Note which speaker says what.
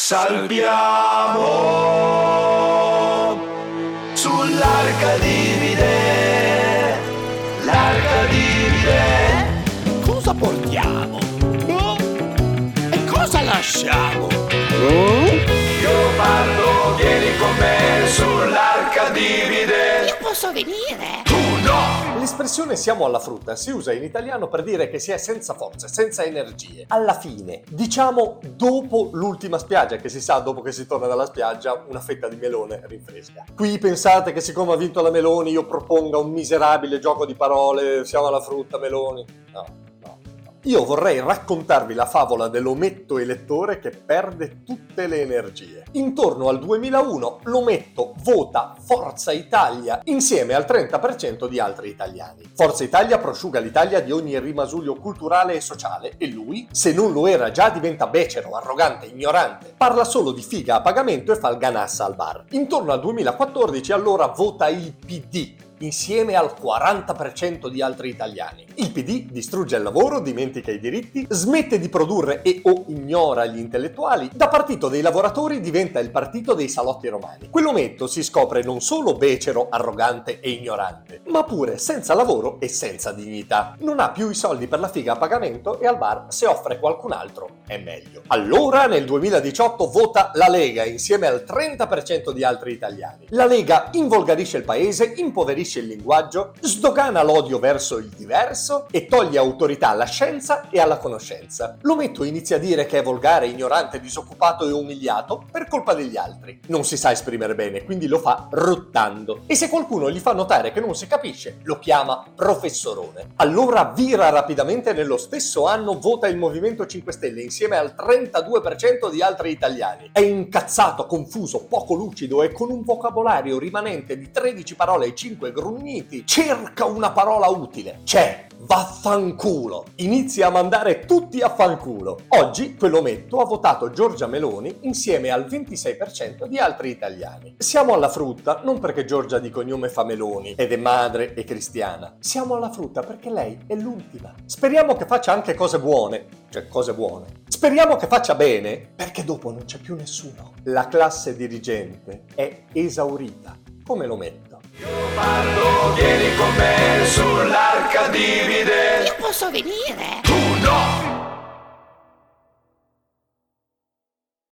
Speaker 1: Salviamo sull'arca divide, l'arca divide.
Speaker 2: Cosa portiamo? E cosa lasciamo?
Speaker 1: Io parlo, vieni con me sull'arca divide.
Speaker 2: Io posso venire?
Speaker 3: L'espressione siamo alla frutta si usa in italiano per dire che si è senza forze, senza energie. Alla fine, diciamo dopo l'ultima spiaggia, che si sa dopo che si torna dalla spiaggia una fetta di melone rinfresca. Qui pensate che siccome ha vinto la Meloni io proponga un miserabile gioco di parole, siamo alla frutta, Meloni? No. Io vorrei raccontarvi la favola dell'ometto elettore che perde tutte le energie. Intorno al 2001 l'ometto vota Forza Italia insieme al 30% di altri italiani. Forza Italia prosciuga l'Italia di ogni rimasuglio culturale e sociale e lui, se non lo era già, diventa becero, arrogante, ignorante. Parla solo di figa a pagamento e fa il ganassa al bar. Intorno al 2014 allora vota il PD insieme al 40% di altri italiani. Il PD distrugge il lavoro, dimentica i diritti, smette di produrre e o ignora gli intellettuali, da partito dei lavoratori diventa il partito dei salotti romani. Quell'ometto si scopre non solo becero, arrogante e ignorante, ma pure senza lavoro e senza dignità. Non ha più i soldi per la figa a pagamento e al bar se offre qualcun altro è meglio. Allora nel 2018 vota la Lega insieme al 30% di altri italiani. La Lega involgarisce il paese, impoverisce il linguaggio, sdogana l'odio verso il diverso e toglie autorità alla scienza e alla conoscenza. L'ometto inizia a dire che è volgare, ignorante, disoccupato e umiliato per colpa degli altri. Non si sa esprimere bene, quindi lo fa rottando. E se qualcuno gli fa notare che non si capisce, lo chiama professorone. Allora vira rapidamente nello stesso anno vota il Movimento 5 Stelle insieme al 32% di altri italiani. È incazzato, confuso, poco lucido e con un vocabolario rimanente di 13 parole e 5 grugniti. Cerca una parola utile. C'è. Vaffanculo! Inizia a mandare tutti a fanculo. Oggi quell'ometto ha votato Giorgia Meloni insieme al 26% di altri italiani. Siamo alla frutta non perché Giorgia di cognome fa Meloni ed è madre e cristiana. Siamo alla frutta perché lei è l'ultima. Speriamo che faccia anche cose buone. Cioè, cose buone. Speriamo che faccia bene perché dopo non c'è più nessuno. La classe dirigente è esaurita. Come l'ometto?
Speaker 1: Io parlo, vieni con me sull'arca divide.
Speaker 2: Io posso venire? Tu no!